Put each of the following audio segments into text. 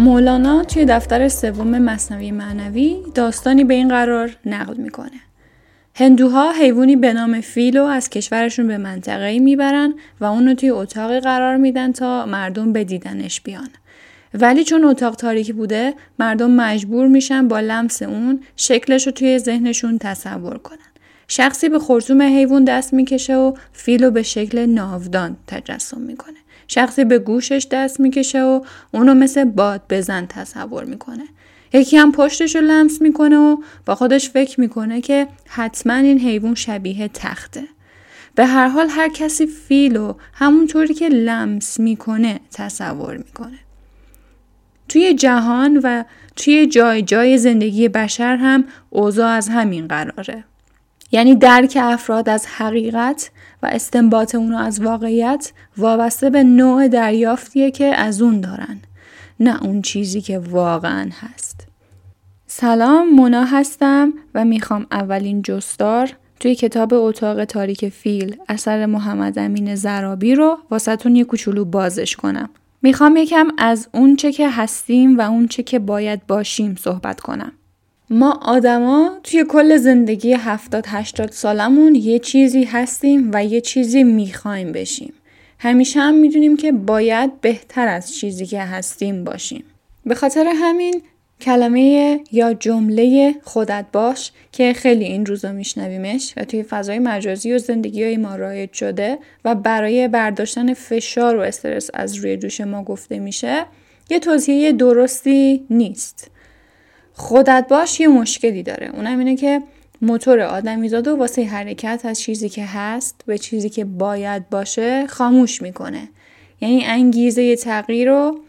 مولانا توی دفتر سوم مصنوی معنوی داستانی به این قرار نقل می‌کنه. هندوها حیوانی به نام فیلو از کشورشون به منطقه‌ای می‌برن و اونو توی اتاقی قرار میدن تا مردم به دیدنش بیان. ولی چون اتاق تاریکی بوده مردم مجبور میشن با لمس اون شکلش رو توی ذهنشون تصور کنن. شخصی به خرطوم حیوان دست می‌کشه و فیلو به شکل ناودان تجسم می‌کنه. شخصی به گوشش دست می‌کشه و اونو مثل باد بزن تصور می‌کنه. یکی هم پشتش رو لمس می‌کنه و با خودش فکر می‌کنه که حتما این حیوان شبیه تخته. به هر حال هر کسی فیلو همونطوری که لمس می‌کنه تصور می‌کنه. توی جهان و توی جای جای زندگی بشر هم اوضاع از همین قراره. یعنی درک افراد از حقیقت و استنباط اونو از واقعیت وابسته به نوع دریافتیه که از اون دارن نه اون چیزی که واقعا هست. سلام مونا هستم و می‌خوام اولین جستار توی کتاب اتاق تاریک فیل اثر محمد امین زرابی رو واسهتون یه کوچولو بازش کنم. می‌خوام یکم از اون چه که هستیم و اون چه که باید باشیم صحبت کنم. ما آدما توی کل زندگی 70 80 سالمون یه چیزی هستیم و یه چیزی می‌خوایم بشیم. همیشه هم می‌دونیم که باید بهتر از چیزی که هستیم باشیم. به خاطر همین کلمه یا جمله خودت باش که خیلی این روزا میشنویمش و توی فضای مجازی و زندگی های ما رایج شده و برای برداشتن فشار و استرس از روی دوش ما گفته میشه یه توضیحه درستی نیست. خودت باش یه مشکلی داره. اونم اینه که موتور آدمیزاد و واسه حرکت از چیزی که هست به چیزی که باید باشه خاموش می‌کنه. یعنی انگیزه تغییر رو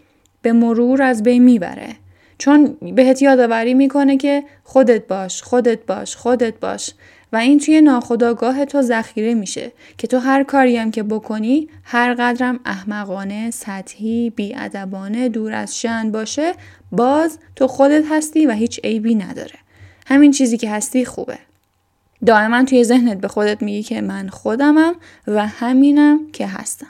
به مرور از بین می‌بره. چون بهت یادآوری می‌کنه که خودت باش خودت باش خودت باش. و این توی ناخداگاه تو ذخیره میشه که تو هر کاری هم که بکنی هر قدرم احمقانه سطحی بیادبانه دور از شن باشه باز تو خودت هستی و هیچ عیبی نداره. همین چیزی که هستی خوبه. دائما توی ذهنت به خودت میگی که من خودمم و همینم که هستم.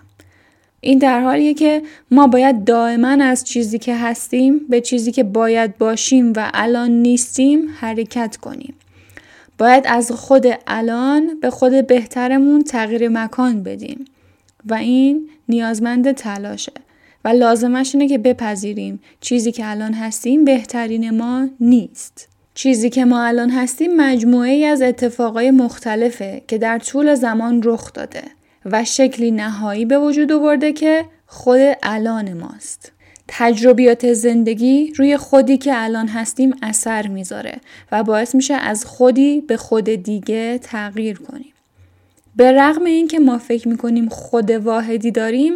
این در حالیه که ما باید دائما از چیزی که هستیم به چیزی که باید باشیم و الان نیستیم حرکت کنیم. باید از خود الان به خود بهترمون تغییر مکان بدیم و این نیازمند تلاشه و لازمش اینه که بپذیریم چیزی که الان هستیم بهترین ما نیست. چیزی که ما الان هستیم مجموعه ای از اتفاقای مختلفه که در طول زمان رخ داده و شکلی نهایی به وجود آورده که خود الان ماست. تجربیات زندگی روی خودی که الان هستیم اثر می‌ذاره و باعث میشه از خودی به خود دیگه تغییر کنیم. به رغم اینکه ما فکر می‌کنیم خود واحدی داریم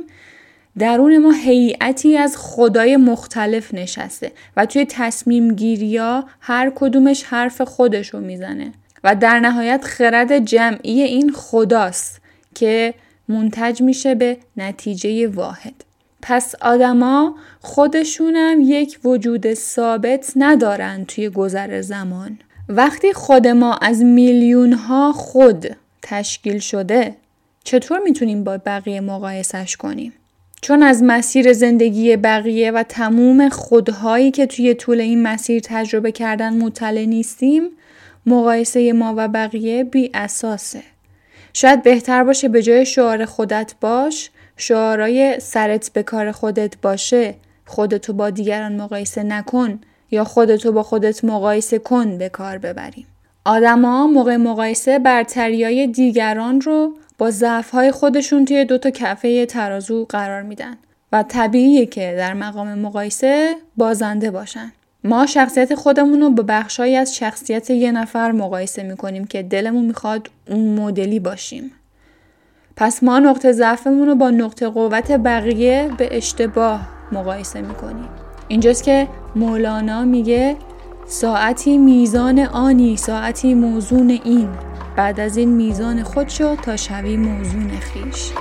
درون ما هیئتی از خدای مختلف نشسته و توی تصمیم گیری ها هر کدومش حرف خودش رو می‌زنه و در نهایت خرد جمعی این خداست که منتج میشه به نتیجه واحد. پس آدما خودشونم یک وجود ثابت ندارن توی گذر زمان. وقتی خود ما از میلیون ها خود تشکیل شده چطور می‌تونیم با بقیه مقایسش کنیم؟ چون از مسیر زندگی بقیه و تموم خودهایی که توی طول این مسیر تجربه کردن مطلع نیستیم مقایسه ما و بقیه بی اساسه. شاید بهتر باشه به جای شعار خودت باش شعارای سرت به کار خودت باشه خودتو با دیگران مقایسه نکن یا خودتو با خودت مقایسه کن به کار ببریم. آدما موقع مقایسه برتریای دیگران رو با ضعفهای خودشون توی دوتا کفه ترازو قرار میدن و طبیعیه که در مقام مقایسه بازنده باشن. ما شخصیت خودمون رو با بخشهایی از شخصیت یه نفر مقایسه می‌کنیم که دلمون می‌خواد اون مدلی باشیم. پس ما نقطه ضعفمون رو با نقطه قوت بقیه به اشتباه مقایسه می‌کنیم. اینجاست که مولانا میگه ساعتی میزان آنی ساعتی موزون این بعد از این میزان خود شد تا شوی موزون خیش